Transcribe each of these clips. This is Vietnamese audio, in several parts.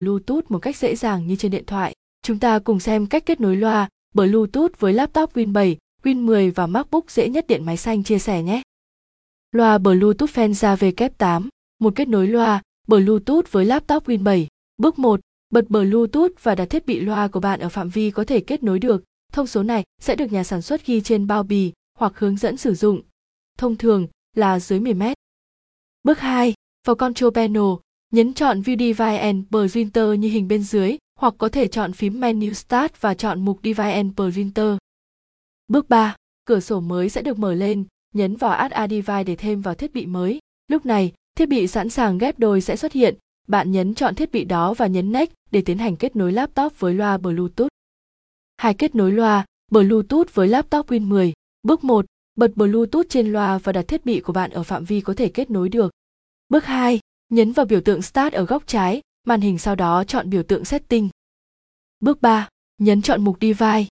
Bluetooth một cách dễ dàng như trên điện thoại. Chúng ta cùng xem cách kết nối loa Bluetooth với laptop Win 7, Win 10 và MacBook dễ nhất điện máy xanh chia sẻ nhé. Loa Bluetooth Fenza W8, một kết nối loa Bluetooth với laptop Win 7. Bước 1, bật Bluetooth và đặt thiết bị loa của bạn ở phạm vi có thể kết nối được. Thông số này sẽ được nhà sản xuất ghi trên bao bì hoặc hướng dẫn sử dụng. Thông thường là dưới 10 mét. Bước 2, vào Control Panel, nhấn chọn View Device and Printer như hình bên dưới, hoặc có thể chọn phím menu Start và chọn mục Device and Printer. Bước 3, cửa sổ mới sẽ được mở lên, nhấn vào Add a Device để thêm vào thiết bị mới. Lúc này, thiết bị sẵn sàng ghép đôi sẽ xuất hiện. Bạn nhấn chọn thiết bị đó và nhấn Next để tiến hành kết nối laptop với loa Bluetooth. Hai kết nối loa Bluetooth với laptop Win 10. Bước 1, bật Bluetooth trên loa và đặt thiết bị của bạn ở phạm vi có thể kết nối được. Bước 2, nhấn vào biểu tượng Start ở góc trái, màn hình sau đó chọn biểu tượng Setting. Bước 3, nhấn chọn mục Device.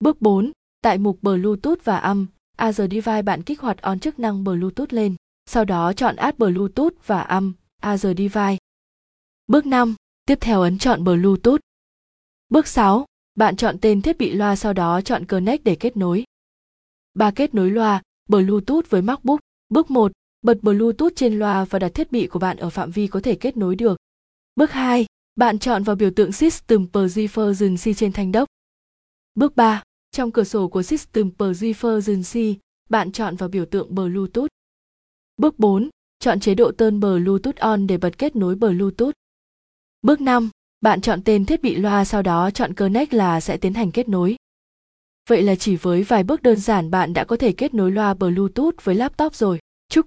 Bước 4, tại mục Bluetooth và âm, Other Device bạn kích hoạt on chức năng Bluetooth lên, sau đó chọn Add Bluetooth và âm, Other Device. Bước 5, tiếp theo ấn chọn Bluetooth. Bước 6, bạn chọn tên thiết bị loa sau đó chọn Connect để kết nối. Ba kết nối loa, Bluetooth với MacBook. Bước 1, bật Bluetooth trên loa và đặt thiết bị của bạn ở phạm vi có thể kết nối được. Bước 2, bạn chọn vào biểu tượng System Preference trên thanh đốc. Bước 3, trong cửa sổ của System Preference, bạn chọn vào biểu tượng Bluetooth. Bước 4, chọn chế độ Turn Bluetooth on để bật kết nối Bluetooth. Bước 5, bạn chọn tên thiết bị loa sau đó chọn Connect là sẽ tiến hành kết nối. Vậy là chỉ với vài bước đơn giản bạn đã có thể kết nối loa Bluetooth với laptop rồi.